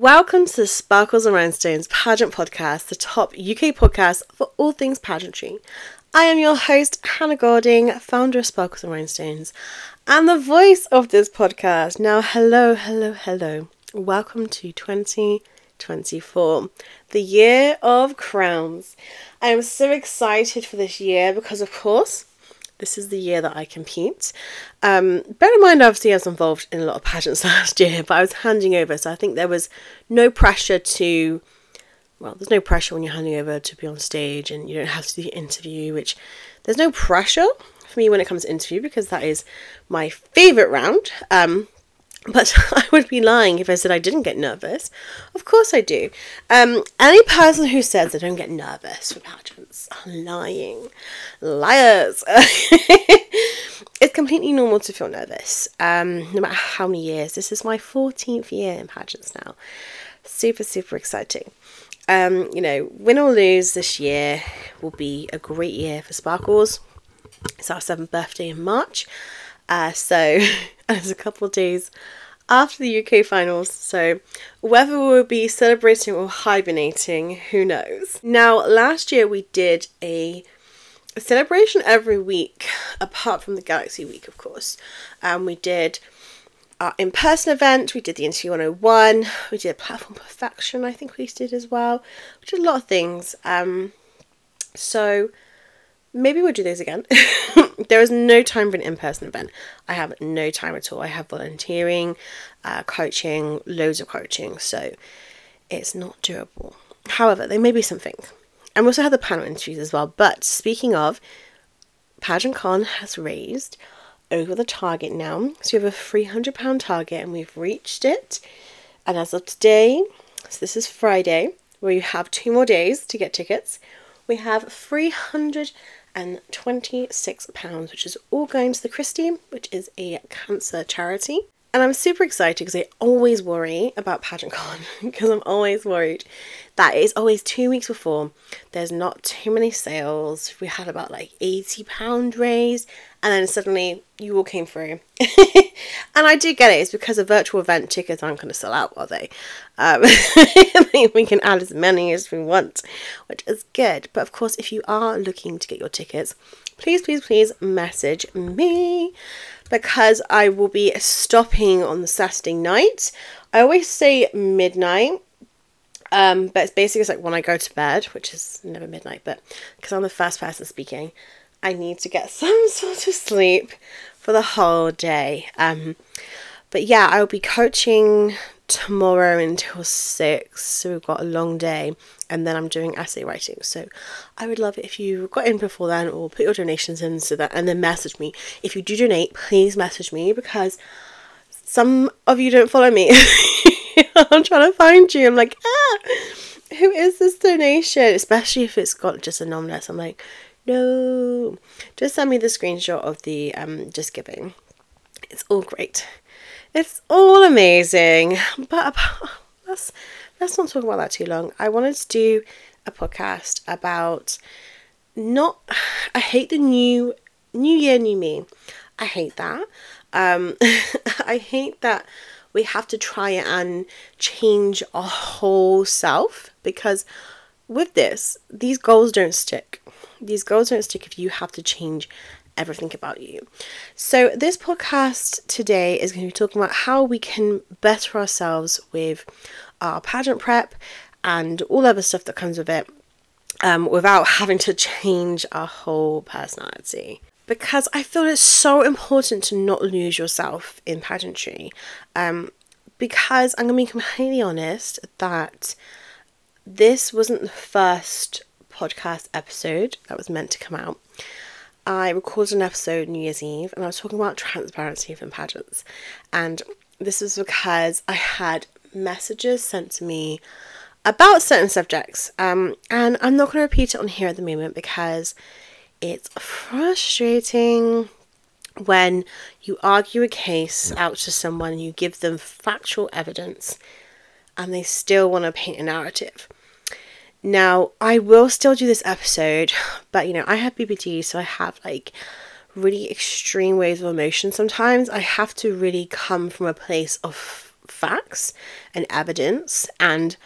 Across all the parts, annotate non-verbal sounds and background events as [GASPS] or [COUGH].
Welcome to the Sparkles and Rhinestones pageant podcast, the top UK podcast for all things pageantry. I am your host, Hannah Gording, founder of Sparkles and Rhinestones, and the voice of this podcast. Now, hello, hello, hello. Welcome to 2024, the year of crowns. I am so excited for this year because, of course, this is the year that I compete. Um, bear in mind, obviously, I was involved in a lot of pageants [LAUGHS] last year, but I was handing over, so I think there was no pressure to. Well, there's no pressure when you're handing over to be on stage and you don't have to do the interview, which there's no pressure for me when it comes to interview because that is my favourite round. Um, but [LAUGHS] I would be lying if I said I didn't get nervous. Of course I do. Um, any person who says they don't get nervous for pageants are lying. Liars. [LAUGHS] it's completely normal to feel nervous, um, no matter how many years. This is my 14th year in pageants now. Super, super exciting. Um, you know, win or lose this year will be a great year for Sparkles. It's our seventh birthday in March. Uh, so [LAUGHS] there's a couple of days after the UK finals, so whether we'll be celebrating or hibernating, who knows. Now, last year we did a, celebration every week, apart from the Galaxy Week, of course. Um, we did our in person event, we did the Interview 101, we did Platform Perfection, I think we did as well, which is a lot of things. Um, so maybe we'll do those again. [LAUGHS] there is no time for an in person event. I have no time at all. I have volunteering, uh, coaching, loads of coaching, so it's not doable. However, there may be something. And we also have the panel interviews as well. But speaking of, Pageant Con has raised over the target now. So we have a £300 target and we've reached it. And as of today, so this is Friday, where you have two more days to get tickets, we have 300 and £26, which is all going to the Christie, which is a cancer charity. And I'm super excited because I always worry about Pageant Con [LAUGHS] because I'm always worried that it's always two weeks before. There's not too many sales. We had about like £80 raise, and then suddenly you all came through. [LAUGHS] and I do get it, it's because a virtual event tickets aren't going to sell out, are they? Um, [LAUGHS] we can add as many as we want, which is good. But of course, if you are looking to get your tickets, please, please, please message me because I will be stopping on the Saturday night. I always say midnight, um, but it's basically it's like when I go to bed, which is never midnight, but because I'm the first person speaking, I need to get [LAUGHS] some sort of sleep for the whole day. Um, but yeah, I'll be coaching tomorrow until six, so we've got a long day, and then I'm doing essay writing. So I would love it if you got in before then, or put your donations in so that, and then message me. If you do donate, please message me because some of you don't follow me. [LAUGHS] I'm trying to find you. I'm like, ah, who is this donation? Especially if it's got just anonymous. I'm like, no, just send me the screenshot of the um just giving. It's all great. It's all amazing. But let's let's not talk about that too long. I wanted to do a podcast about not I hate the new new year, new me. I hate that. Um [LAUGHS] I hate that we have to try and change our whole self because with this, these goals don't stick. These goals don't stick if you have to change everything about you. So, this podcast today is going to be talking about how we can better ourselves with our pageant prep and all other stuff that comes with it um, without having to change our whole personality. Because I feel it's so important to not lose yourself in pageantry. Um, because I'm going to be completely honest that this wasn't the first podcast episode that was meant to come out. I recorded an episode New Year's Eve and I was talking about transparency from pageants. And this was because I had messages sent to me about certain subjects. Um, and I'm not going to repeat it on here at the moment because it's frustrating when you argue a case out to someone you give them factual evidence and they still want to paint a narrative. Now, I will still do this episode, but you know, I have BPD, so I have like really extreme waves of emotion sometimes. I have to really come from a place of facts and evidence and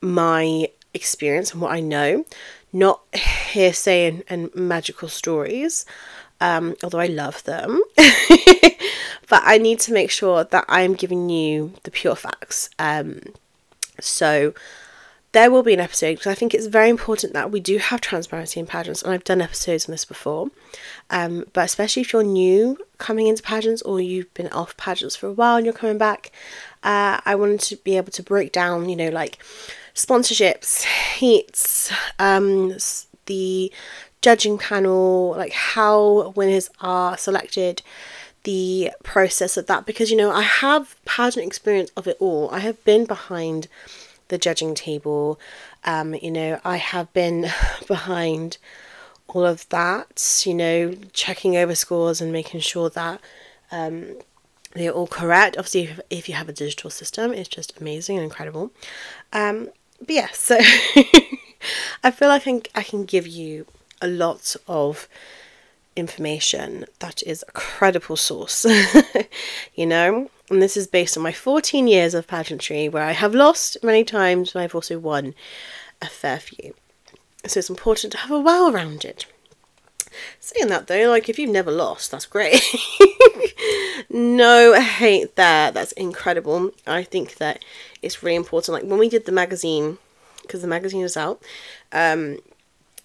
my experience and what I know, not hearsay and, and magical stories, um, although I love them. [LAUGHS] but I need to make sure that I'm giving you the pure facts. Um, so there will be an episode because I think it's very important that we do have transparency in pageants, and I've done episodes on this before. Um, but especially if you're new coming into pageants or you've been off pageants for a while and you're coming back, uh, I wanted to be able to break down, you know, like sponsorships, heats, um, the judging panel, like how winners are selected, the process of that. Because, you know, I have pageant experience of it all. I have been behind the judging table, um, you know, I have been [LAUGHS] behind all of that, you know, checking over scores and making sure that um, they're all correct. Obviously, if, if, you have a digital system, it's just amazing and incredible. Um, but yeah, so [LAUGHS] I feel like I can, I can give you a lot of information that is a credible source, [LAUGHS] you know? And this is based on my 14 years of pageantry, where I have lost many times, but I've also won a fair few. So it's important to have a well rounded. Saying that though, like if you've never lost, that's great. [LAUGHS] no hate there. That's incredible. I think that it's really important. Like when we did the magazine, because the magazine is out, um,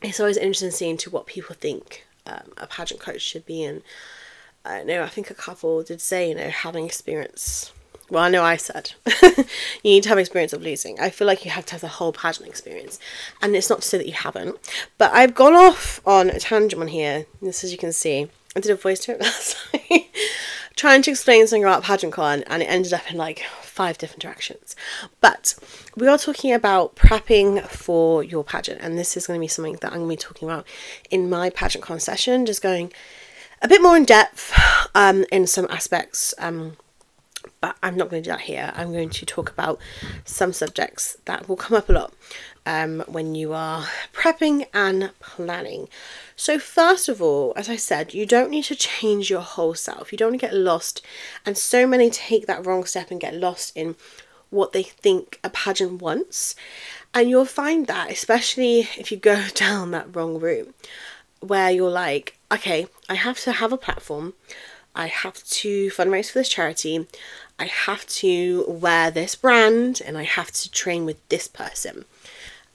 it's always interesting seeing to what people think um, a pageant coach should be in. I know I think a couple did say, you know, having experience. Well, I know I said [LAUGHS] you need to have experience of losing. I feel like you have to have the whole pageant experience, and it's not to say that you haven't. But I've gone off on a tangent on here. This, as you can see, I did a voice to it [LAUGHS] last night, trying to explain something about pageant con, and it ended up in like five different directions. But we are talking about prepping for your pageant, and this is going to be something that I'm going to be talking about in my pageant con session, just going a bit more in depth um, in some aspects. Um, but I'm not going to do that here. I'm going to talk about some subjects that will come up a lot um, when you are prepping and planning. So, first of all, as I said, you don't need to change your whole self. You don't want to get lost. And so many take that wrong step and get lost in what they think a pageant wants. And you'll find that, especially if you go [LAUGHS] down that wrong route, where you're like, okay, I have to have a platform. I have to fundraise for this charity. I have to wear this brand and I have to train with this person.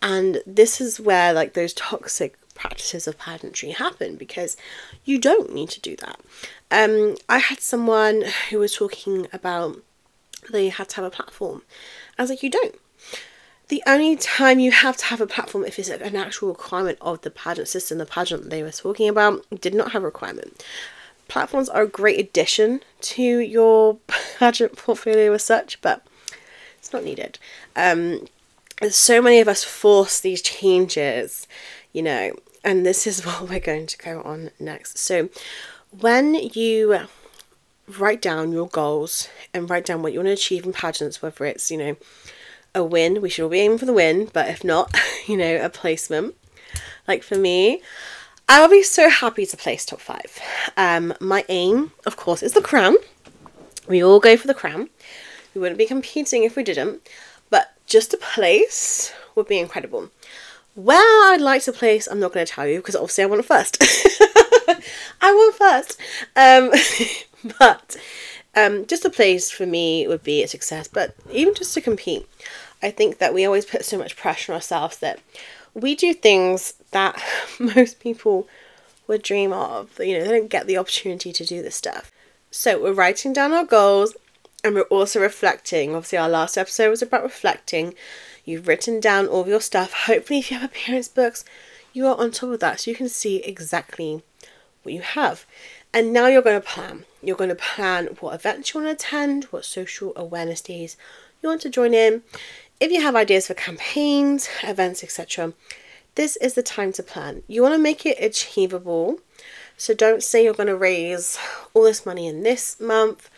And this is where like those toxic practices of pageantry happen because you don't need to do that. Um, I had someone who was talking about they had to have a platform. I was like, you don't. The only time you have to have a platform if it's an actual requirement of the pageant system, the pageant they were talking about did not have a requirement. Platforms are a great addition to your [LAUGHS] pageant portfolio as such, but it's not needed. Um, so many of us force these changes, you know, and this is [LAUGHS] what we're going to go on next. So, when you write down your goals and write down what you want to achieve in pageants, whether it's, you know, a win. We should all be aiming for the win, but if not, [LAUGHS] you know, a placement. Like for me, I will be so happy to place top five. Um, my aim, of course, is the crown. We all go for the crown. We wouldn't be competing if we didn't, but just a place would be incredible. Where I'd like to place, I'm not going to tell you because obviously I want it first. [LAUGHS] I want first. Um, [LAUGHS] but um, just a place for me would be a success. But even just to compete, I think that we always put so much pressure on ourselves that we do things that [LAUGHS] most people would dream of. You know, they don't get the opportunity to do this stuff. So we're writing down our goals and we're also reflecting. Obviously, our last episode was about reflecting. You've written down all of your stuff. Hopefully, if you have appearance books, you are on top of that so you can see exactly what you have. And now you're going to plan. You're going to plan what events you want to attend, what social awareness days you want to join in. If you have ideas for campaigns, events, etc., this is the time to plan. You want to make it achievable. So don't say you're going to raise all this money in this month.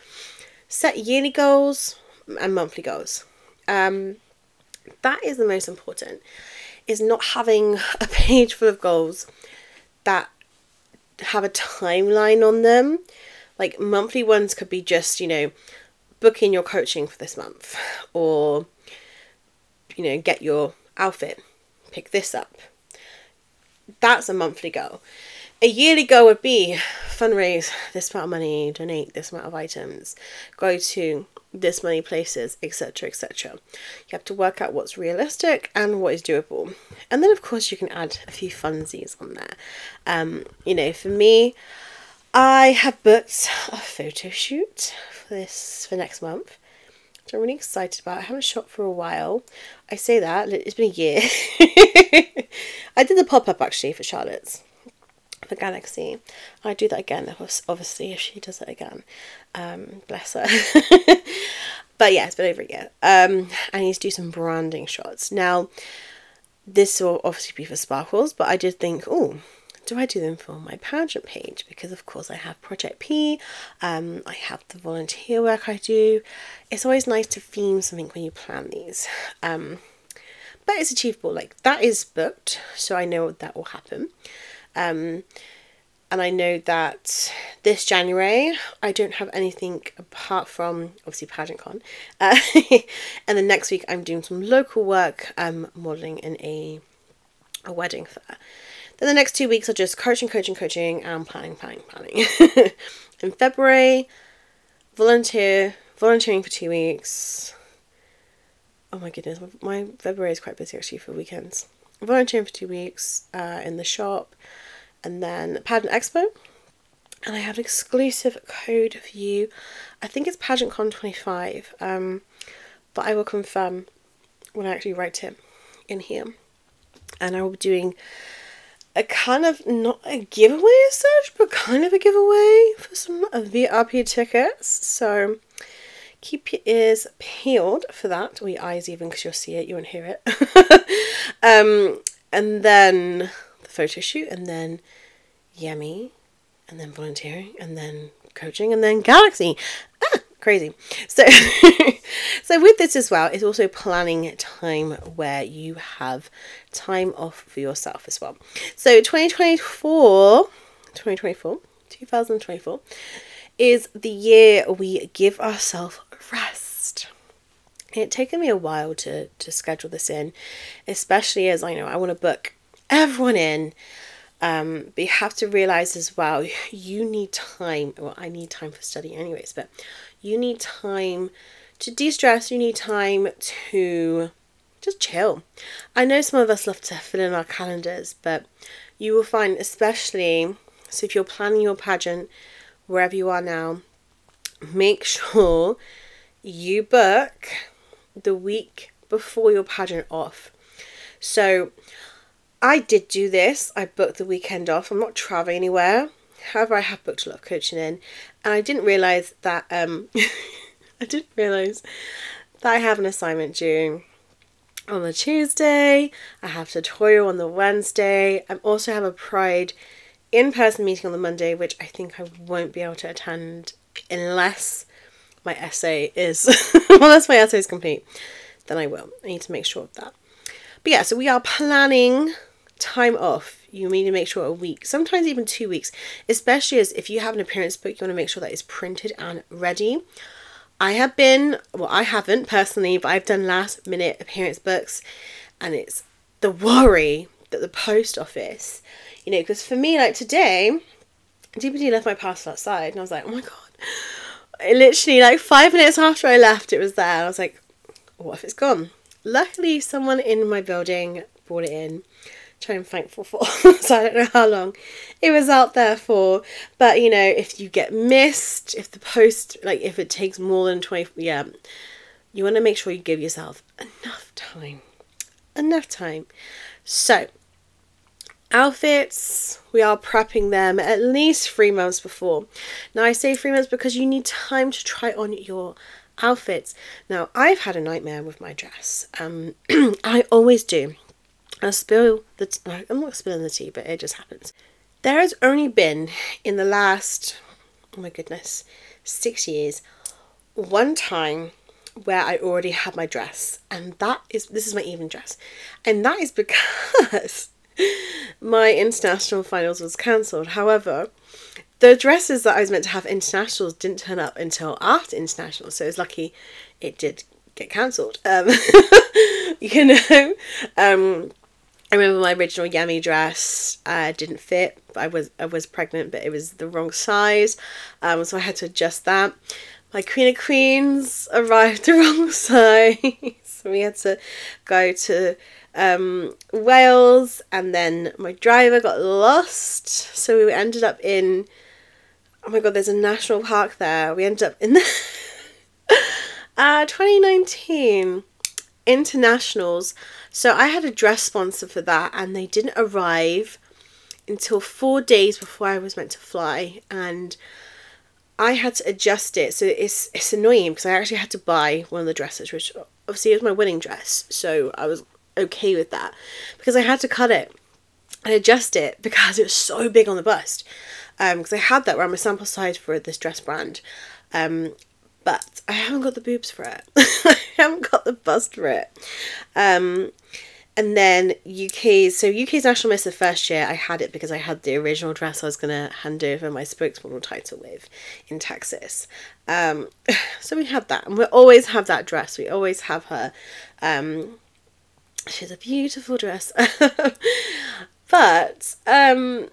Set yearly goals and monthly goals. Um, that is the most important. Is not having a [LAUGHS] page full of goals that have a timeline on them. Like monthly ones could be just, you know, booking your coaching for this month or you know get your outfit pick this up. That's a monthly goal. A yearly goal would be fundraise this amount of money donate this amount of items go to this many places etc etc you have to work out what's realistic and what is doable. And then of course you can add a few funsies on there. Um, you know for me i have booked a photo shoot for this for next month i'm really excited about i haven't shot for a while i say that it's been a year [LAUGHS] i did the pop-up actually for charlotte's for Galaxy. I do that again, obviously, if she does it again. Um, bless her. [LAUGHS] but yeah, it's been over a year. Um, I need to do some branding shots. Now, this will obviously be for sparkles, but I did think, oh, do I do them for my pageant page? Because of course I have Project P, um, I have the volunteer work I do. It's always nice to theme something when you plan these. Um, but it's achievable. Like that is booked, so I know that will happen. Um, and I know that this January I don't have anything apart from obviously Pageant Con. Uh, [LAUGHS] and then next week I'm doing some local work, um, modelling in a a wedding fair. Then the next two weeks are just coaching, coaching, coaching, and planning, planning, planning. [LAUGHS] in February, volunteer, volunteering for two weeks. Oh my goodness, my February is quite busy actually for weekends. Volunteering for two weeks uh, in the shop and then Pageant Expo. And I have an exclusive code for you. I think it's PageantCon25, um, but I will confirm when I actually write it in here. And I will be doing a kind of not a giveaway as such, but kind of a giveaway for some VRP tickets. So keep your ears peeled for that, or your eyes even, because you'll see it, you won't hear it. [LAUGHS] um, and then the photo shoot and then Yummy and then volunteering and then coaching and then Galaxy. Ah, crazy. So [LAUGHS] so with this as well, it's also planning time where you have time off for yourself as well. So 2024 2024 2024 is the year we give ourselves rest. It taken me a while to to schedule this in, especially as I know I want to book everyone in. Um, but you have to realize as well, you need time. Well, I need time for study, anyways, but you need time to de stress, you need time to just chill. I know some of us love to fill in our calendars, but you will find, especially, so if you're planning your pageant wherever you are now, make sure you book the week before your pageant off. So I did do this. I booked the weekend off. I'm not traveling anywhere. However, I have booked a lot of coaching in, and I didn't realize that. Um, [LAUGHS] I didn't realize that I have an assignment due on the Tuesday. I have tutorial on the Wednesday. I also have a Pride in-person meeting on the Monday, which I think I won't be able to attend unless my essay is [LAUGHS] unless my essay is complete. Then I will. I need to make sure of that. But yeah, so we are planning time off, you need to make sure a week, sometimes even two weeks, especially as if you have an appearance book, you want to make sure that it's printed and ready. I have been, well, I haven't personally, but I've done last minute appearance books, and it's the worry that the post office, you know, because for me, like today, DPD left my parcel outside, and I was like, oh my god. I literally, like five minutes after I left, it was there. I was like, what if it's gone? Luckily, someone in my building brought it in which I'm thankful for. [LAUGHS] so I don't know how long it was out there for. But you know, if you get missed, if the post, like if it takes more than 20, yeah, you want to make sure you give yourself enough time. Enough time. So, outfits, we are prepping them at least three months before. Now, I say three months because you need time to try on your outfits. Now, I've had a nightmare with my dress. Um, [CLEARS THROAT] I always do. I spill the. T- I'm not spilling the tea, but it just happens. There has only been in the last, oh my goodness, six years, one time where I already had my dress, and that is this is my evening dress, and that is [LAUGHS] because my international finals was cancelled. However, the dresses that I was meant to have internationals didn't turn up until after international, so it was lucky it did get cancelled. Um, [LAUGHS] you know, um, I remember my original Yummy dress uh, didn't fit. I was I was pregnant, but it was the wrong size, um, so I had to adjust that. My Queen of Queens arrived the [LAUGHS] wrong size, so we had to go to um, Wales, and then my driver got lost, so we ended up in. Oh my god, there's a national park there. We ended up in the [LAUGHS] uh, 2019 internationals. So I had a dress sponsor for that, and they didn't arrive until four days before I was meant to fly, and I had to adjust it. So it's it's annoying because I actually had to buy one of the dresses, which obviously was my wedding dress, so I was okay with that because I had to cut it and adjust it [LAUGHS] because it was so big on the bust. Because um, I had that around my sample size for this dress brand, um, but I haven't got the boobs for it. [LAUGHS] Haven't [LAUGHS] got the bust for it. Um, and then UK, so UK's National Miss the first year, I had it because I had the original dress I was going to hand over my spokesmodel title with in Texas. Um, [LAUGHS] so we had that, and we always have that dress. We always have her. Um, she's a beautiful dress. [LAUGHS] but um,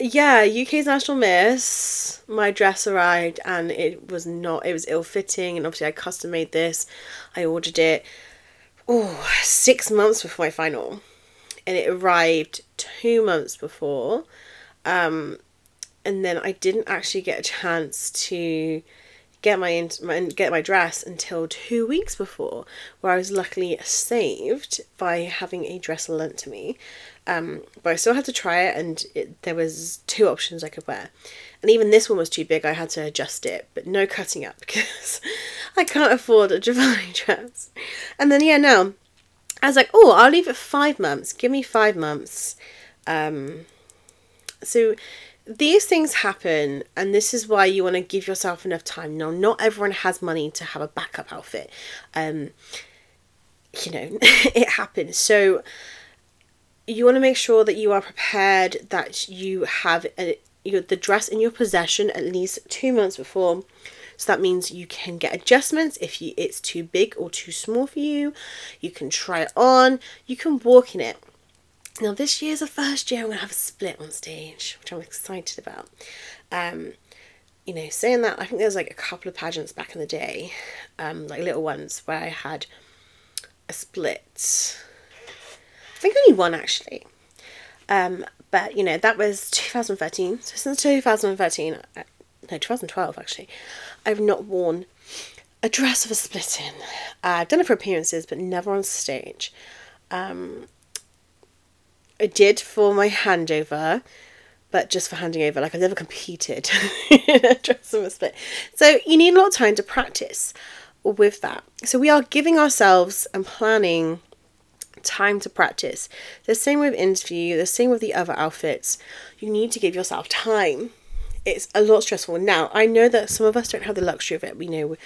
yeah, UK's National Miss, my dress arrived and it was not, it was ill fitting. And obviously, I custom made this. I ordered it, oh, six months before my final. And it arrived two months before. Um, and then I didn't actually get a chance to get my, my get my dress until two weeks before, where I was luckily saved by having a dress lent to me. Um, but I still had to try it, and it, there was two options I could wear, and even this one was too big. I had to adjust it, but no cutting up [LAUGHS] because I can't afford a Jovani [LAUGHS] dress. And then yeah, now I was like, oh, I'll leave it five months. Give me five months. Um, so these things happen and this is why you want to give yourself enough time now not everyone has money to have a backup outfit um you know [LAUGHS] it happens so you want to make sure that you are prepared that you have a, you the dress in your possession at least two months before so that means you can get adjustments if you, it's too big or too small for you you can try it on you can walk in it now, this year's the first year I'm going to have a split on stage, which I'm excited about. Um, you know, saying that, I think there was like a couple of pageants back in the day, um, like little ones, where I had a split. I think only one actually. Um, but you know, that was 2013. So since 2013, uh, no, 2012 actually, I've not worn a dress of a split in. Uh, I've done it for appearances, but never on stage. Um, I did for my handover, but just for handing over. Like I've never competed [LAUGHS] in a dress and a split. So you need a lot of time to practice with that. So we are giving ourselves and planning time to practice. The same with interview, the same with the other outfits. You need to give yourself time. It's a lot stressful. Now, I know that some of us don't have the luxury of it. We know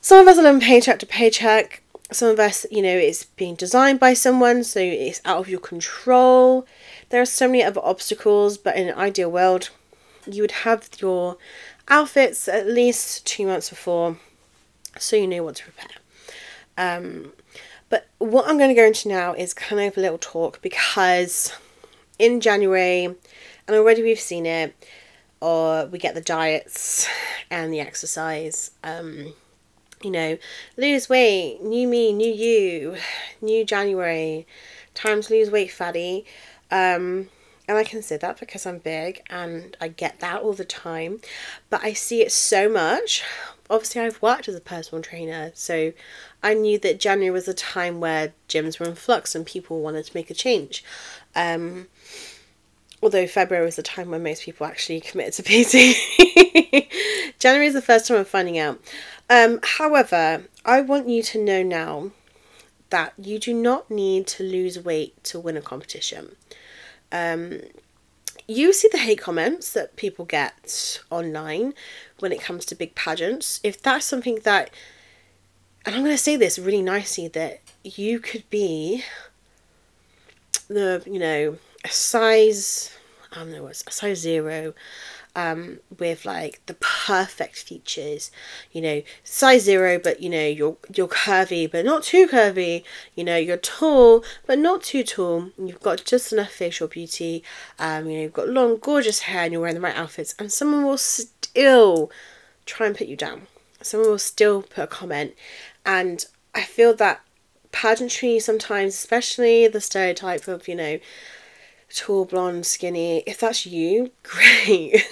some of us are living paycheck to paycheck some of us, you know, it's being designed by someone, so it's out of your control. There are so many other obstacles, but in an ideal world, you would have your outfits at least two months before so you know what to prepare. Um, but what I'm going to go into now is kind of a little talk because in January, and already we've seen it, or we get the diets and the exercise. Um, you know, lose weight, new me, new you, new January, time to lose weight, fatty. Um, and I can say that because I'm big and I get that all the time. But I see it so much. Obviously, I've worked as a personal trainer, so I knew that January was a time where gyms were in flux and people wanted to make a change. Um, although February was the time when most people actually committed to [LAUGHS] PT. January is the first time I'm finding out. Um, however, I want you to know now that you do not need to lose weight to win a competition. Um, you see the hate comments that people get online when it comes to big pageants. If that's something that, and I'm going to say this really nicely, that you could be the, you know, a size, I don't know, a size zero, um, with like the perfect features, you know, size zero, but you know, you're you're curvy, but not too curvy. You know, you're tall, but not too tall. You've got just enough facial beauty. Um, you know, you've got long, gorgeous hair, and you're wearing the right outfits, and someone will still try and put you down. Someone will still put a comment, and I feel that pageantry sometimes, especially the stereotype of you know tall, blonde, skinny. If that's you, [LAUGHS] great.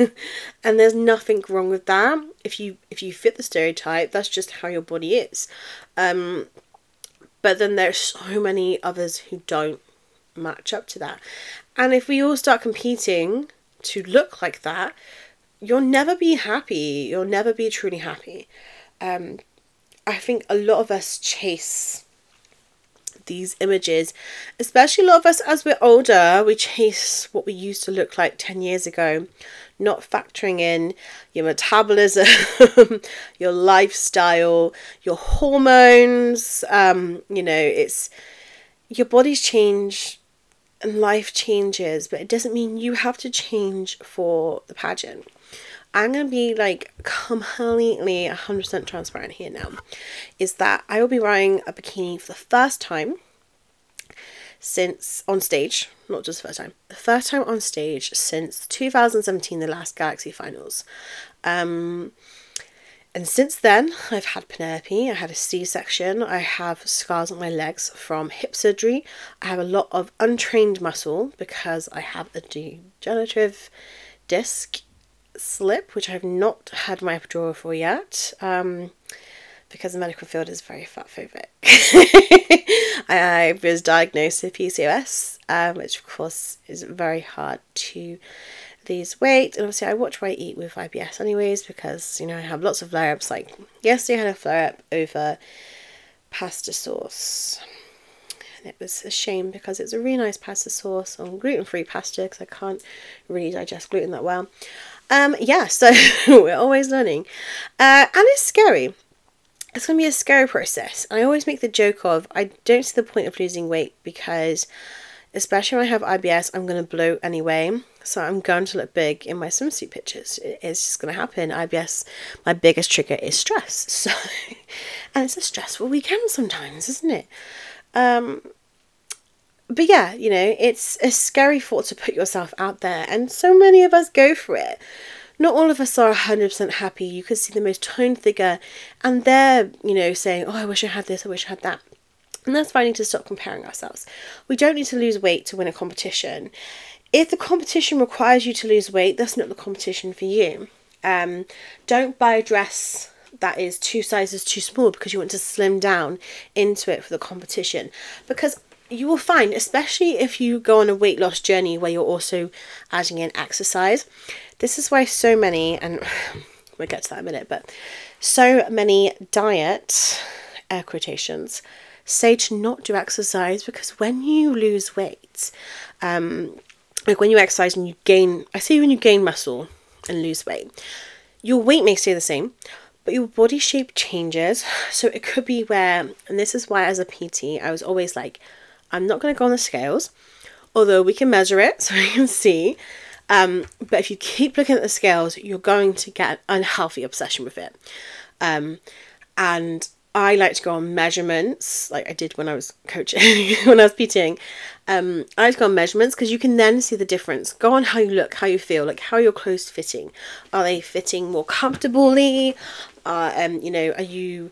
and there's nothing wrong with that. If you if you fit the stereotype, that's just how your body is. Um, but then there's so many others who don't match up to that. And if we all start competing to look like that, you'll never be happy. You'll never be truly happy. Um, I think a lot of us chase these images, especially a lot of us as we're older, we chase what we used to look like 10 years ago, not factoring in your metabolism, [LAUGHS] your lifestyle, your hormones. Um, you know, it's your body's change and life changes, but it doesn't mean you have to change for the pageant. I'm going to be like completely 100% transparent here now. Is that I will be wearing a bikini for the first time since on stage, not just the first time, the first time on stage since 2017, the last Galaxy Finals. Um, and since then, I've had Penelope, I had a C section, I have scars on my legs from hip surgery, I have a lot of untrained muscle because I have a degenerative disc slip, which I've not had my epidural for yet. Um, because the medical field is very fat phobic. [LAUGHS] I was diagnosed with PCOS, um, which of course is very hard to lose weight. And obviously, I watch what I eat with IBS, anyways, because you know I have lots of flare ups. Like yesterday, I had a flare up over pasta sauce. And it was a shame because it's a really nice pasta sauce on gluten free pasta because I can't really digest gluten that well. Um, yeah, so [LAUGHS] we're always learning. Uh, and it's scary. It's to be a scary process. I always make the joke of I don't see the point of losing weight because, especially when I have IBS, I'm to bloat anyway. So I'm going to look big in my swimsuit pictures. It's just going to happen. IBS, my biggest trigger is stress. [LAUGHS] So, and it's a stressful weekend sometimes, isn't it? Um, but yeah, you know, it's a scary thought to put yourself out there, and so many of us go for it. Not all of us are 100% happy. You could see the most toned figure, and they're, you know, saying, Oh, I wish I had this, I wish I had that. And that's why we need to stop comparing ourselves. We don't need to lose weight to win a competition. If the competition requires you to lose weight, that's not the competition for you. Um, don't buy a dress that is two sizes too small because you want to slim down into it for the competition. Because you will find, especially if you go on a weight loss journey where you're also adding in exercise, this is why so many, and [SIGHS] we'll get to that in a minute, but so many diet, air quotations, say to not do exercise because when you lose weight, um, like when you exercise and you gain, I say when you gain muscle and lose weight, your weight may stay the same, but your body shape changes. [SIGHS] So it could be where, and this is why as a PT, I was always like, I'm not going to go on the scales, although we can measure it [LAUGHS] so we can see. Um, but if you keep looking at the scales, you're going to get an unhealthy obsession with it. Um, and I like to go on measurements, like I did when I was coaching, [LAUGHS] when I was PTing. Um, I like to go on measurements because you can then see the difference. Go on how you look, how you feel, like how your clothes fitting. Are they fitting more comfortably? Uh, um, you know, are you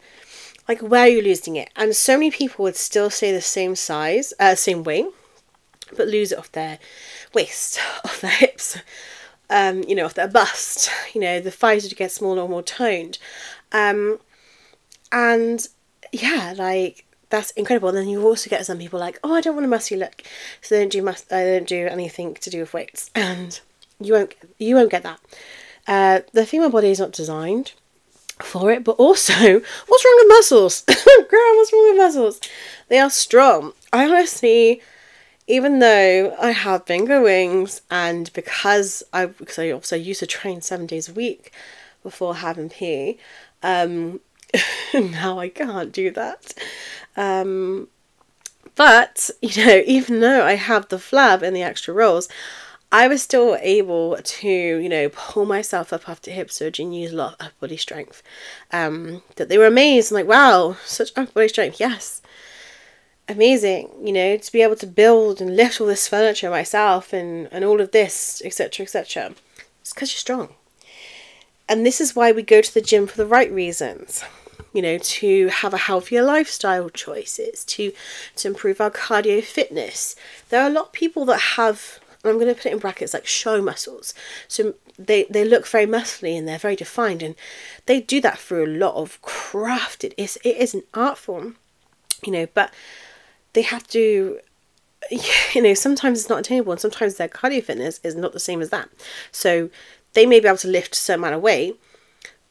like where are you losing it? And so many people would still stay the same size, uh, same weight, but lose it off their waist, [LAUGHS] off their hips, um, you know, off their bust. [LAUGHS] You know, the thighs would get smaller or more toned. Um, and yeah, like that's incredible. And then you also get some people like, oh, I don't want a musty look, so they don't do mus- they don't do anything to do with weights, and you won't you won't get that. Uh, the female body is not designed for it, but also, [LAUGHS] what's wrong with muscles? [LAUGHS] Girl, what's wrong with muscles? They are strong. I honestly, even though I have finger wings, and because I because I also used to train seven days a week before having P, um, [LAUGHS] now I can't do that. Um, but you know, even though I have the flab and the extra rolls, I was still able to, you know, pull myself up after hip surgery and use a lot of body strength. Um, that they were amazed. I'm like, wow, such upper body strength. Yes. Amazing, you know, to be able to build and lift all this furniture myself and, and all of this, etc., etc. It's because you're strong. And this is why we go to the gym for the right reasons you know, to have a healthier lifestyle choices, to to improve our cardio fitness. There are a lot of people that have I'm going to put it in brackets like show muscles. So they they look very muscly and they're very defined and they do that through a lot of craft. It is it is an art form, you know, but they have to [LAUGHS] you know, sometimes it's not attainable and sometimes their cardio fitness is not the same as that. So they may be able to lift a certain amount of weight.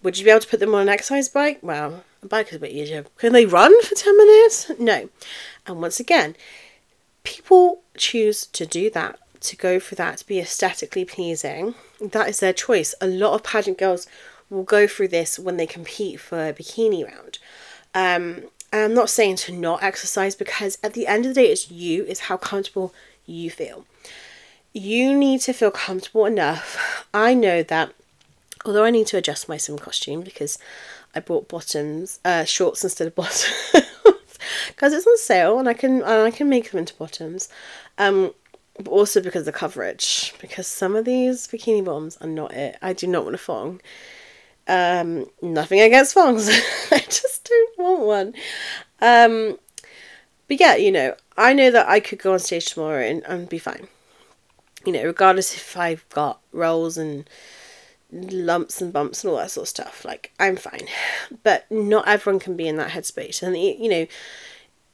Would you be able to put them on an exercise bike? Well, a bike is a bit easier. Can they run for 10 minutes? No. And once again, people choose to do that, to go for that, to be aesthetically pleasing. That is their choice. A lot of pageant girls will go through this when they compete for a bikini round. Um, and I'm not saying to not exercise because at the end of the day, it's you, it's how comfortable you feel. You need to feel comfortable enough. I know that although I need to adjust my swim costume because I bought bottoms, uh, shorts instead of [LAUGHS] bottoms, because it's on sale and I can and I can make them into bottoms. Um, but also because the coverage, because some of these bikini bottoms are not it. I do not want a thong. Um, nothing against thongs. [LAUGHS] I just don't want one. Um, but yeah, you know, I know that I could go on stage tomorrow and, and be fine. You know, regardless if I've got rolls and lumps and bumps and all that sort of stuff. Like, I'm fine. But not everyone can be in that headspace. And, you know,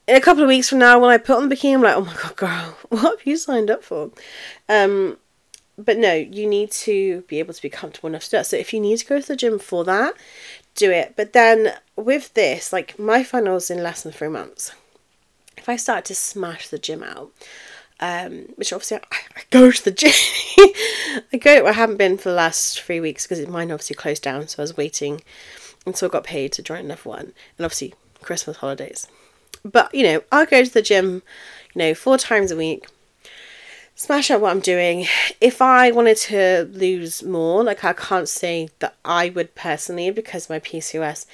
in a couple of weeks from now, when I put on the bikini, I'm like, oh my god, girl, [LAUGHS] what have you signed up for? Um, but no, you need to be able to be comfortable enough to do it. So if you need to go to the gym for that, do it. But then with this, like my finals in less than three months, if I start to smash the gym out, um, which obviously I, I, go to the gym. [LAUGHS] I go. I haven't been for the last three weeks because mine obviously closed down, so I was waiting until I got paid to join another one, and obviously Christmas holidays. But you know, I go to the gym, you know, four times a week. Smash out what I'm doing. If I wanted to lose more, like I can't say that I would personally because my PCOS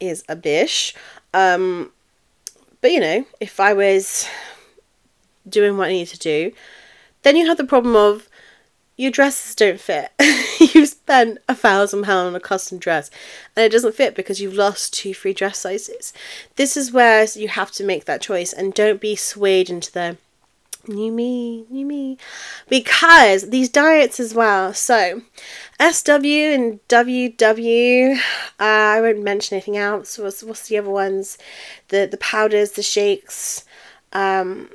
is a bish. Um, but you know, if I was doing what I need to do. Then you have the problem of your dresses don't fit. [LAUGHS] you've spent a thousand pound on a custom dress and it doesn't fit because you've lost two free dress sizes. This is where you have to make that choice and don't be swayed into the new me, new me. Because these diets as well. So SW and WW, uh, I won't mention anything else. What's, what's the other ones? The the powders, the shakes. Um,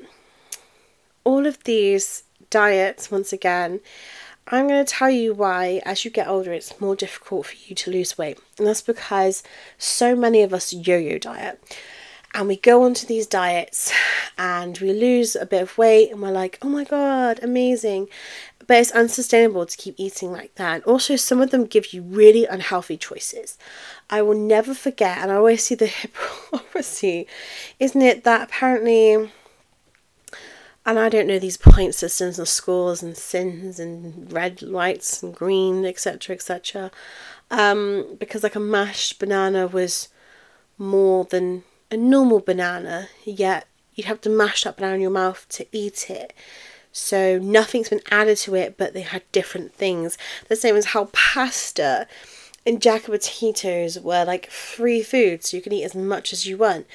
all of these diets, once again, I'm going to tell you why as you get older it's more difficult for you to lose weight. And that's because so many of us yo yo diet. And we go onto these diets and we lose a bit of weight and we're like, oh my god, amazing. But it's unsustainable to keep eating like that. And also, some of them give you really unhealthy choices. I will never forget, and I always see the [LAUGHS] hypocrisy, isn't it, that apparently and I don't know these point systems and scores and sins and red lights and green, etc., etc. Um, because like a mashed banana was more than a normal banana, yet you'd have to mash that banana in your mouth to eat it. So nothing's been added to it, but they had different things. The same as how pasta and jack potatoes were like free food, so you can eat as much as you want.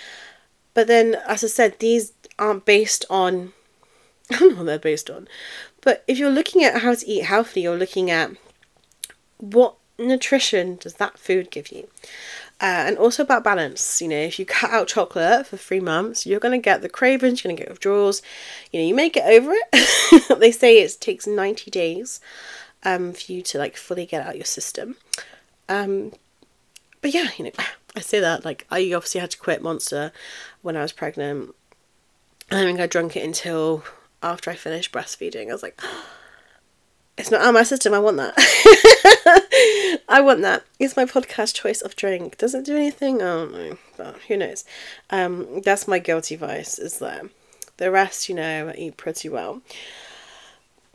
But then, as I said, these aren't based on [LAUGHS] What they're based on. But if you're looking at how to eat healthily, you're looking at what nutrition does that food give you? Uh, and also about balance. You know, if you [LAUGHS] cut out chocolate for three months, you're going to get the cravings, you're going to get withdrawals. You know, you may get over it. [LAUGHS] they say it takes 90 days um, for you to like fully get out your system. Um, but yeah, you know, [SIGHS] I say that like I obviously had to quit Monster when I was pregnant. I think I drank it until after I finished breastfeeding. I was like, [GASPS] it's not out my system. I want that. [LAUGHS] I want that. It's my podcast choice of drink. Does it do anything? I don't know, but who knows? Um, that's my guilty vice. Is that the rest? You know, I eat pretty well.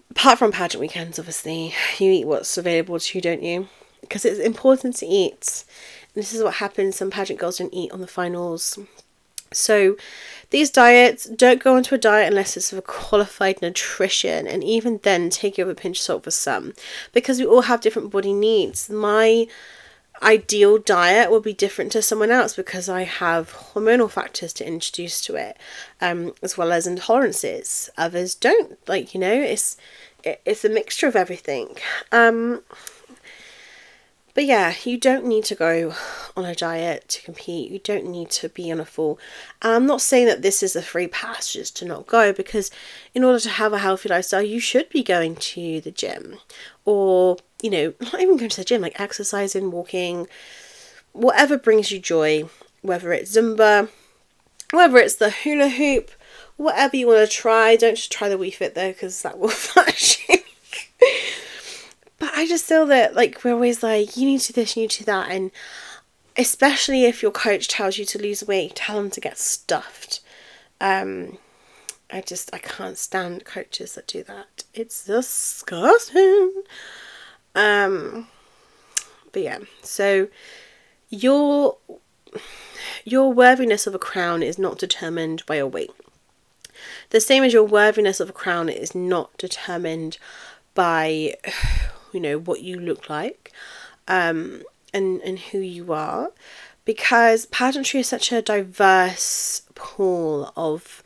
apart from pageant weekends, obviously, you eat what's available to you, don't you? Because it's important to eat. And this is what happens. Some pageant girls don't eat on the finals. So, these diets don't go onto a diet unless it's of a qualified nutrition, and even then, take it with a pinch of salt for some, because we all have different body needs. My ideal diet will be different to someone else because I have hormonal factors to introduce to it, um, as well as intolerances. Others don't. Like you know, it's it's a mixture of everything. Um, but yeah, you don't need to go on a diet to compete. You don't need to be on a full. And I'm not saying that this is a free pass just to not go because in order to have a healthy lifestyle, you should be going to the gym or, you know, not even going to the gym, like exercising, walking, whatever brings you joy, whether it's Zumba, whether it's the hula hoop, whatever you want to try. Don't just try the Wii Fit though because that will [LAUGHS] flash you. But I just feel that like we're always like, you need to this, you need to that, and especially if your coach tells you to lose weight, tell them to get stuffed. Um, I just I can't stand coaches that do that. It's disgusting. Um, but yeah, so your your worthiness of a crown is not determined by your weight. The same as your worthiness of a crown is not determined by [SIGHS] you know what you look like um, and and who you are. Because pageantry is such a diverse pool of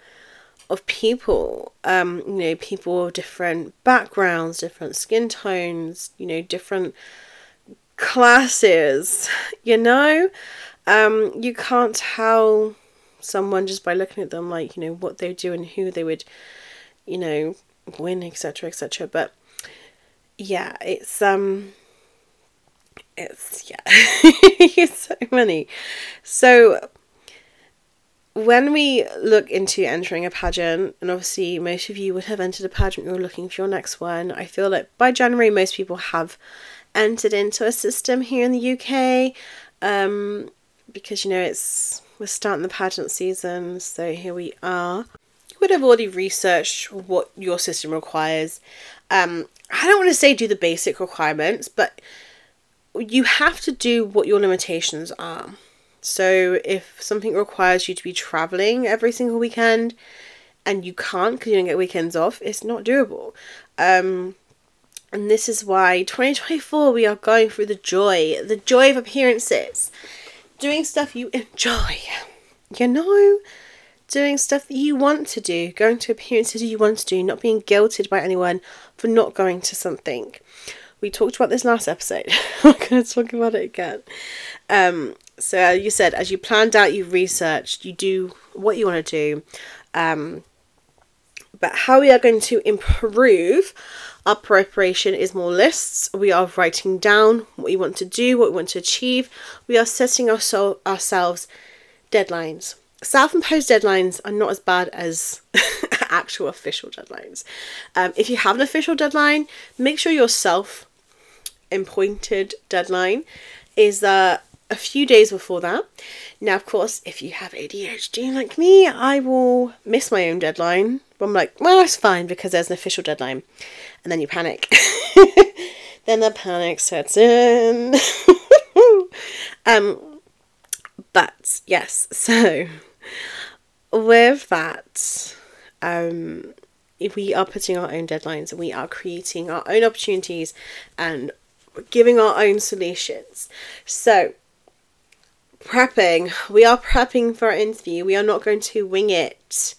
of people. Um you know people of different backgrounds different skin tones you know different classes [LAUGHS] you know? Um you can't tell someone just by looking at them like you know what they do and who they would you know win etc etc but yeah, it's um it's yeah [LAUGHS] it's so many. So when we look into entering a pageant, and obviously most of you would have entered a pageant, you're looking for your next one. I feel like by January most people have entered into a system here in the UK. Um because you know it's we're starting the pageant season, so here we are. Would have already researched what your system requires. Um, I don't want to say do the basic requirements, but you have to do what your limitations are. So if something requires you to be traveling every single weekend and you can't because you don't get weekends off, it's not doable. Um, and this is why 2024 we are going through the joy, the joy of appearances, doing stuff you enjoy. You know, doing stuff that you want to do, going to appearances you want to do, not being guilted by anyone for not going to something. We talked about this last episode. I'm going to talk about it again. Um, so you said, as you planned out, you researched, you do what you want to do. Um, but how we are going to improve our preparation is more lists. We are writing down what we want to do, what we want to achieve. We are setting our so- ourselves deadlines self-imposed deadlines are not as bad as [LAUGHS] actual official deadlines. Um, if you have an official deadline, make sure your self-appointed deadline is uh, a few days before that. Now, of course, if you have ADHD like me, I will miss my own deadline. But I'm like, well, it's fine because there's an official deadline, and then you panic. [LAUGHS] then the panic sets in. [LAUGHS] um, but yes, so with that, um, we are putting our own deadlines and we are creating our own opportunities and giving our own solutions. So, prepping, we are prepping for our interview. We are not going to wing it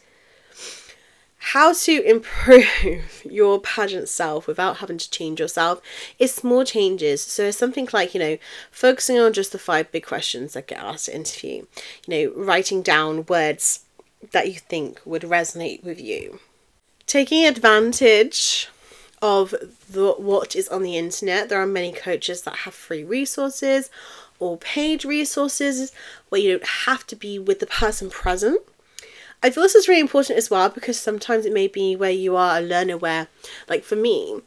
how to improve [LAUGHS] your pageant self without having to change yourself is small changes. So something like, you know, focusing on just the five big questions that get asked the interview, you know, writing down words that you think would resonate with you. Taking advantage of the, what is on the internet, there are many coaches that have free resources or paid resources where you don't have to be with the person present I feel this is really important as well because sometimes it may be where you are a learner where, like for me,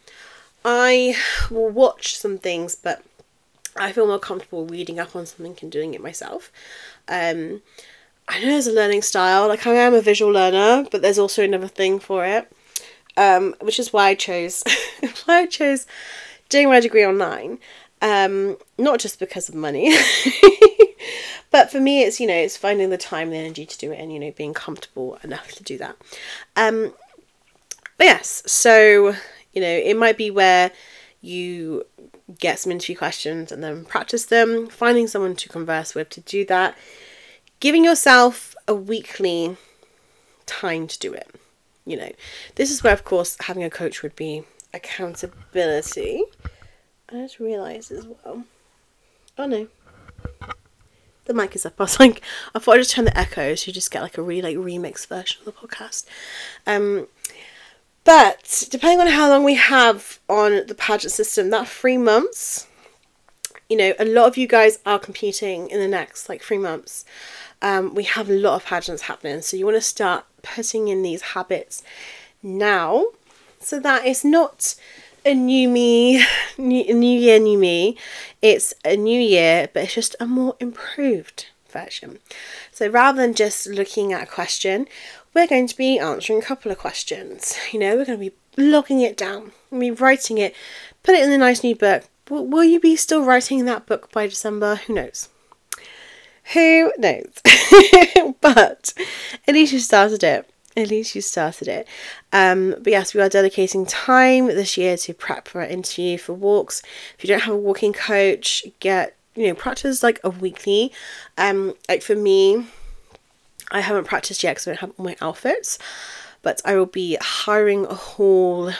I will watch some things, but I feel more comfortable reading up on something and doing it myself. Um, I know there's a learning style, like I am a visual learner, but there's also another thing for it. um, which is why I chose [LAUGHS] why I chose doing my degree online. Um, not just because of money, [LAUGHS] but for me, it's you know it's finding the time, the energy to do it, and you know being comfortable enough to do that. Um, but yes, so you know it might be where you get some interview questions and then practice them, finding someone to converse with to do that, giving yourself a weekly time to do it. You know, this is where, of course, having a coach would be accountability. I just realised as well. Oh no. The mic is up. I was like, I thought I'd just turn the echo so you just get like a really like remix version of the podcast. Um, but depending on how long we have on the pageant system, that three months, you know, a lot of you guys are competing in the next like three months. Um, we have a lot of pageants happening, so you want to start putting in these habits now so that it's not a new me, new, new year, new me. It's a new year, but it's just a more improved version. So rather than just looking at a question, we're going to be answering a couple of questions. You know, we're going to be logging it down, we'll be writing it, put it in a nice new book. Will, will you be still writing that book by December? Who knows? Who knows? [LAUGHS] but at least you started it. At least you started it. Um, but yes, we are dedicating time this year to prep for our interview for walks. If you don't have a walking coach, get you know practice like a weekly. Um, like for me, I haven't practiced yet because I don't have my outfits, but I will be hiring a hall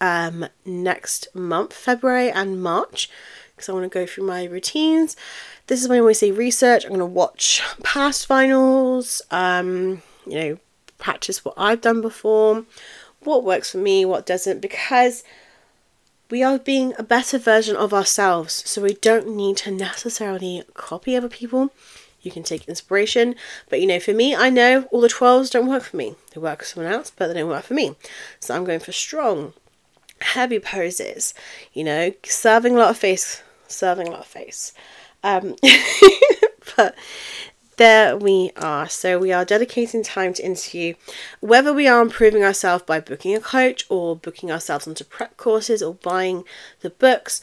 um, next month, February and March, because I want to go through my routines. This is when we say research. I'm going to watch past finals, um, you know, practice what I've done before, what works for me, what doesn't, because we are being a better version of ourselves. So we don't need to necessarily copy other people you can take inspiration. But you know, for me, I know all the 12s don't work for me. They work for someone else, but they don't work for me. So I'm going for strong, heavy poses, you know, serving a lot of face, serving a lot of face. Um, [LAUGHS] but there we are. So we are dedicating time to interview, whether we are improving ourselves by booking a coach or booking ourselves onto prep courses or buying the books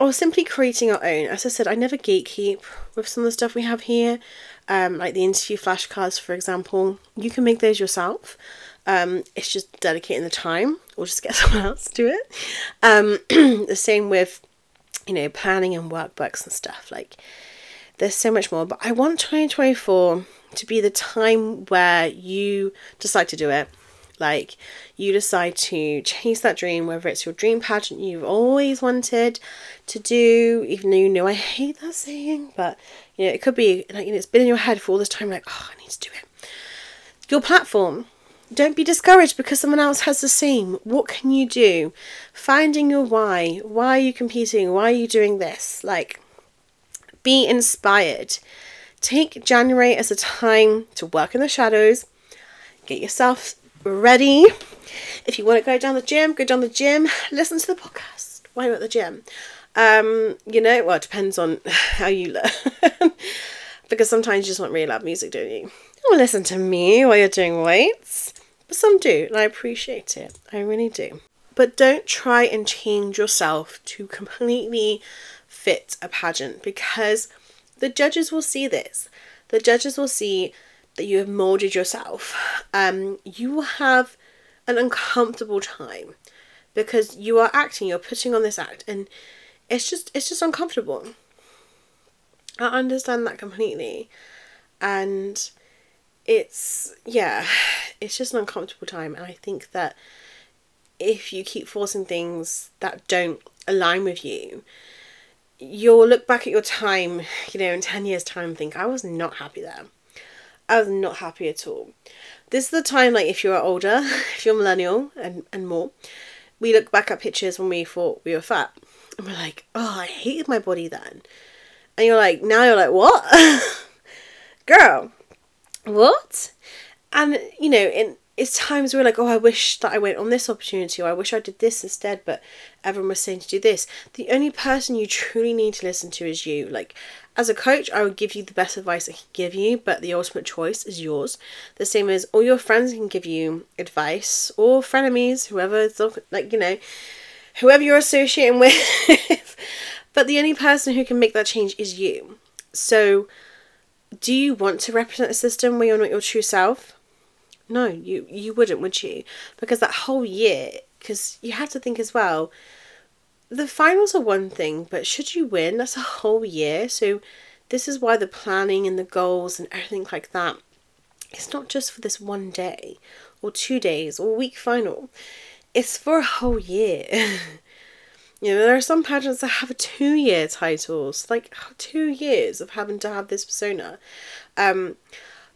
or simply creating our own. As I said, I never gatekeep with some of the stuff we have here, um, like the interview flashcards, for example. You can make those yourself. Um, it's just dedicating the time, or just [LAUGHS] get someone else to do it. Um, [CLEARS THROAT] the same with, you know, planning and workbooks and stuff. Like, there's so much more. But I want 2024 to be the time where you decide to do it like you decide to chase that dream, whether it's your dream pageant you've always wanted to do, even though you know I hate that saying, but you know, it could be like you know, it's been in your head for all this time, like, oh, I need to do it. Your platform. Don't be discouraged because someone else has the same. What can you do? Finding your why. Why are you competing? Why are you doing this? Like, be inspired. Take January as a time to work in the shadows, get yourself ready. If you want to go down the gym, go down the gym. Listen to the podcast while you're at the gym. Um, you know, well, it depends on [LAUGHS] how you learn. [LAUGHS] because sometimes you just want really loud music, don't you? You want to listen to me while you're doing weights. But some do, and I appreciate it. I really do. But don't try and change yourself to completely fit a pageant because the judges will see this. The judges will see that you have molded yourself, um, you will have an uncomfortable time because you are acting, you're putting on this act, and it's just it's just uncomfortable. I understand that completely, and it's yeah, it's just an uncomfortable time, and I think that if you keep forcing things that don't align with you, you'll look back at your time, you know, in 10 years' time think, I was not happy there. I was not happy at all. This is the time, like, if you're older, [LAUGHS] if you're millennial and, and more, we look back at pictures when we thought we were fat. And we're like, oh, I hated my body then. And you're like, now you're like, what? [LAUGHS] Girl, what? And, you know, in it's times where like, oh, I wish that I went on this opportunity, or I wish I did this instead, but everyone was saying to do this. The only person you truly need to listen to is you. Like, as a coach, I would give you the best advice I can give you, but the ultimate choice is yours. The same as all your friends can give you advice, or frenemies, whoever, like, you know, whoever you're associating [LAUGHS] with. but the only person who can make that change is you. So, do you want to represent a system where you're not your true self? No, you you wouldn't, would you? Because that whole year, because you have to think as well. The finals are one thing, but should you win, that's a whole year. So this is why the planning and the goals and everything like that. It's not just for this one day, or two days, or week final. It's for a whole year. [LAUGHS] you know, there are some pageants that have a two year titles, like two years of having to have this persona. Um,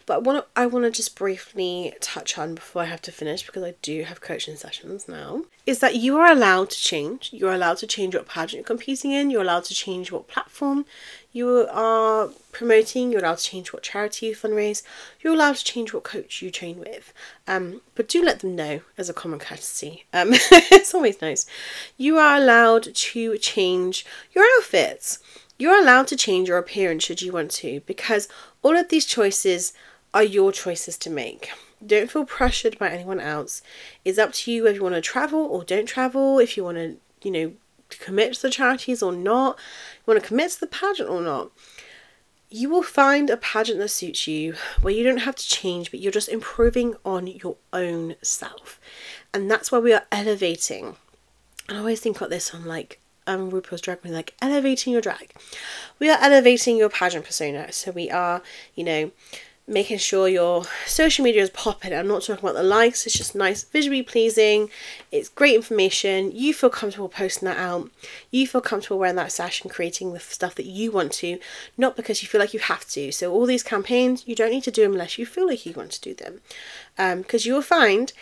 but what I want to just briefly touch on before I have to finish, because I do have coaching sessions now, is that you are allowed to change. You're allowed to change what pageant you're competing in. You're allowed to change what platform you are promoting. You're allowed to change what charity you fundraise. You're allowed to change what coach you train with. Um, but do let them know as a common courtesy. Um, [LAUGHS] it's always nice. You are allowed to change your outfits. You're allowed to change your appearance should you want to, because all of these choices are your choices to make. Don't feel pressured by anyone else. It's up to you if you want to travel or don't travel, if you want to, you know, commit to the charities or not, you want to commit to the pageant or not. You will find a pageant that suits you where you don't have to change, but you're just improving on your own self. And that's why we are elevating. And I always think about this on like um RuPaul's Drag Race, like elevating your drag. We are elevating your pageant persona. So we are, you know, making sure your social media is popping. I'm not talking about the likes, it's just nice, visually pleasing. It's great information. You feel comfortable posting that out. You feel comfortable wearing that sash and creating the stuff that you want to, not because you feel like you have to. So, all these campaigns, you don't need to do them unless you feel like you want to do them. Because um, you will find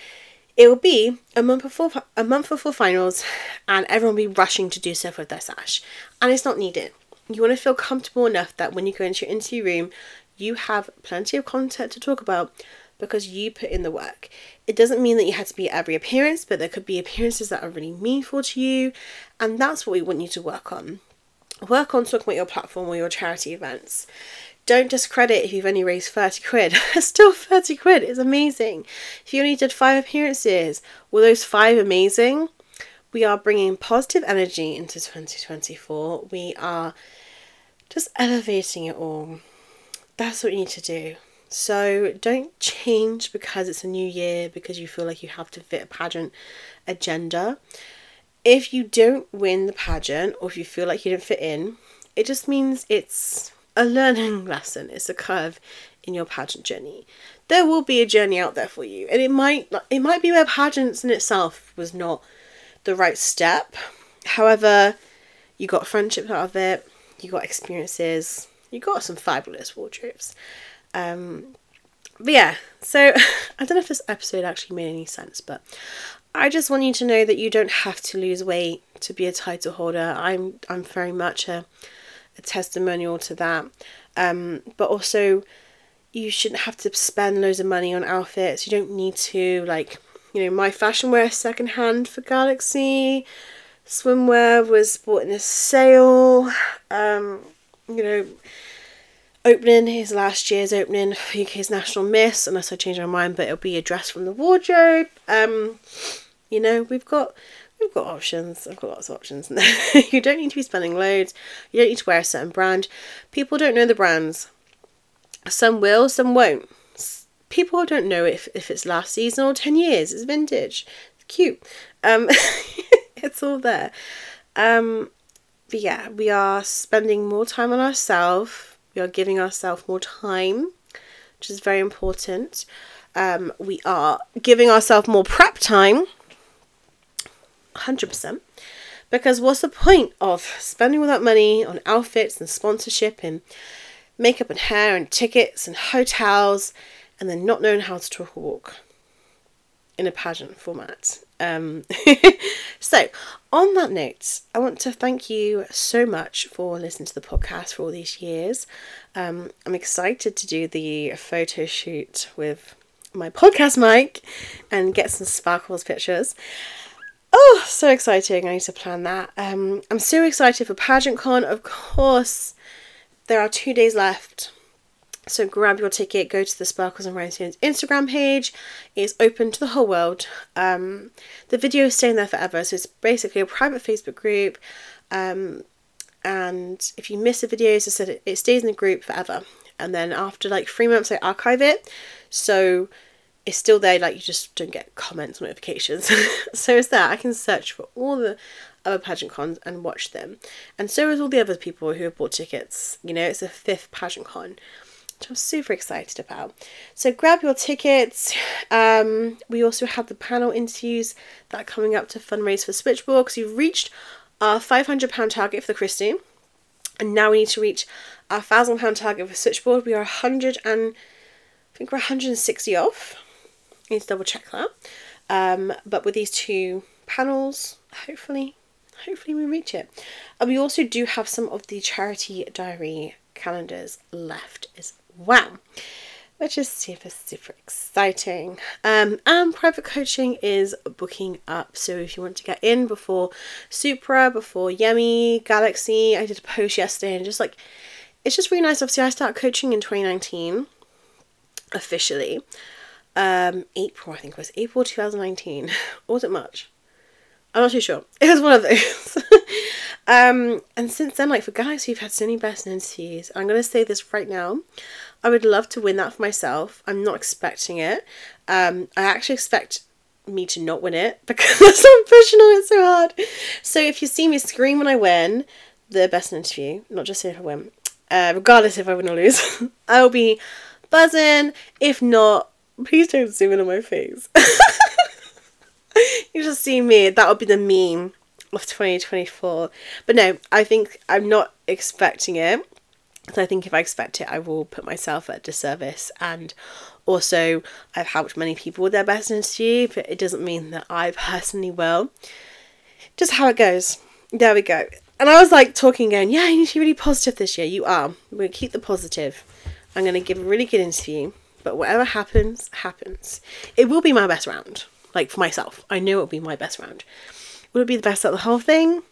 it will be a month before a month before finals, and everyone will be rushing to do stuff with their sash, and it's not needed. You want to feel comfortable enough that when you go into your interview room, you have plenty of content to talk about because you put in the work. It doesn't mean that you have to be at every appearance, but there could be appearances that are really meaningful to you, and that's what we want you to work on. Work on talking about your platform or your charity events. Don't discredit if you've only raised 30 quid. [LAUGHS] Still 30 quid is amazing. If you only did five appearances, were those five amazing? We are bringing positive energy into 2024. We are just elevating it all that's what you need to do. So don't change because it's a new year, because you feel like you have to fit a pageant agenda. If you don't win the pageant or if you feel like you don't fit in, it just means it's a learning [LAUGHS] lesson, it's a curve in your pageant journey. There will be a journey out there for you, and it might it might be where pageants in itself was not the right step. However, you got friendships out of it, you got experiences, you got some fabulous wardrobes. Um, but yeah, so [LAUGHS] I don't know if this episode actually made any sense, but I just want you to know that you don't have to lose weight to be a title holder. I'm I'm very much a, a testimonial to that. Um, but also, you shouldn't have to spend loads of money on outfits. You don't need to like, you know, my fashion wear secondhand for Galaxy. Swimwear was bought in a sale. Um, you know, opening his last year's opening UK's National Miss, unless I change my mind, but it'll be a dress from the wardrobe. Um, you know, we've got we've got options. I've got lots of options. [LAUGHS] you don't need to be spending loads. You don't need to wear a certain brand. People don't know the brands. Some will, some won't. People don't know if, if it's last season or 10 years. It's vintage. It's cute. Um, [LAUGHS] it's all there. Um, but yeah, we are spending more time on ourselves. We are giving ourselves more time, which is very important. Um, we are giving ourselves more prep time. 100%. Because what's the point of spending all that money on outfits and sponsorship and makeup and hair and tickets and hotels and then not knowing how to talk or walk in a pageant format? Um, [LAUGHS] so, on that note, I want to thank you so much for listening to the podcast for all these years. Um, I'm excited to do the photo shoot with my podcast mic and get some sparkles pictures. Oh, so exciting. I need to plan that. Um, I'm so excited for Pageant Con. Of course, there are two days left. So grab your ticket, go to the Sparkles and Rhinestones Instagram page. It's open to the whole world. Um, the video is staying there forever. So it's basically a private Facebook group. Um, and if you miss the videos, I said it stays in the group forever. And then after like three months, I archive it. So it's still there, like you just don't get comments, notifications. [LAUGHS] so it's there. I can search for all the other pageant cons and watch them. And so is all the other people who have bought tickets. You know, it's the fifth pageant con, which I'm super excited about. So grab your tickets. Um, we also have the panel interviews that are coming up to fundraise for Switchboard because we've reached our £500 target for the Christie. And now we need to reach our £1,000 target for Switchboard. We are 100 and I think we're 160 off. I need to double check that. Um, but with these two panels, hopefully, hopefully we reach it. And we also do have some of the charity diary calendars left as well, which is super, super exciting. Um, and private coaching is booking up. So if you want to get in before Supra, before Yummy, Galaxy, I did a post yesterday and just like, it's just really nice. Obviously, I started coaching in 2019 officially um, April, I think it was April 2019. or [LAUGHS] was it March? I'm not too sure. [LAUGHS] It was one of those. [LAUGHS] um, and since then, like for guys who've had so many best interviews, I'm gonna say this right now. I would love to win that for myself. I'm not expecting it. Um, I actually expect me to not win it [LAUGHS] because I'm pushing on it so hard. So if you see me scream when I win the best interview, not just if I win, uh, regardless if I win or lose, [LAUGHS] I'll be buzzing. If not, Please don't zoom in on my face. [LAUGHS] you just see me. That would be the meme of 2024. But no, I think I'm not expecting it. So I think if I expect it, I will put myself at disservice. And also, I've helped many people with their best interview, but it doesn't mean that I personally will. Just how it goes. There we go. And I was like talking, going, yeah, you need to be really positive this year. You are. We're going to keep the positive. I'm going to give a really good interview. But whatever happens, happens. It will be my best round. Like for myself. I know it will be my best round. Will it be the best at the whole thing?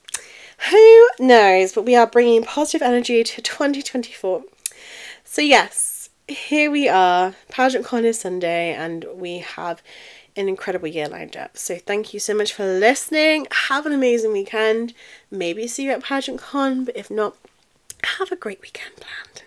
Who knows? But we are bringing positive energy to 2024. So, yes, here we are. Pageant Con is Sunday, and we have an incredible year lined up. So, thank you so much for listening. Have an amazing weekend. Maybe see you at Pageant Con, but if not, have a great weekend planned.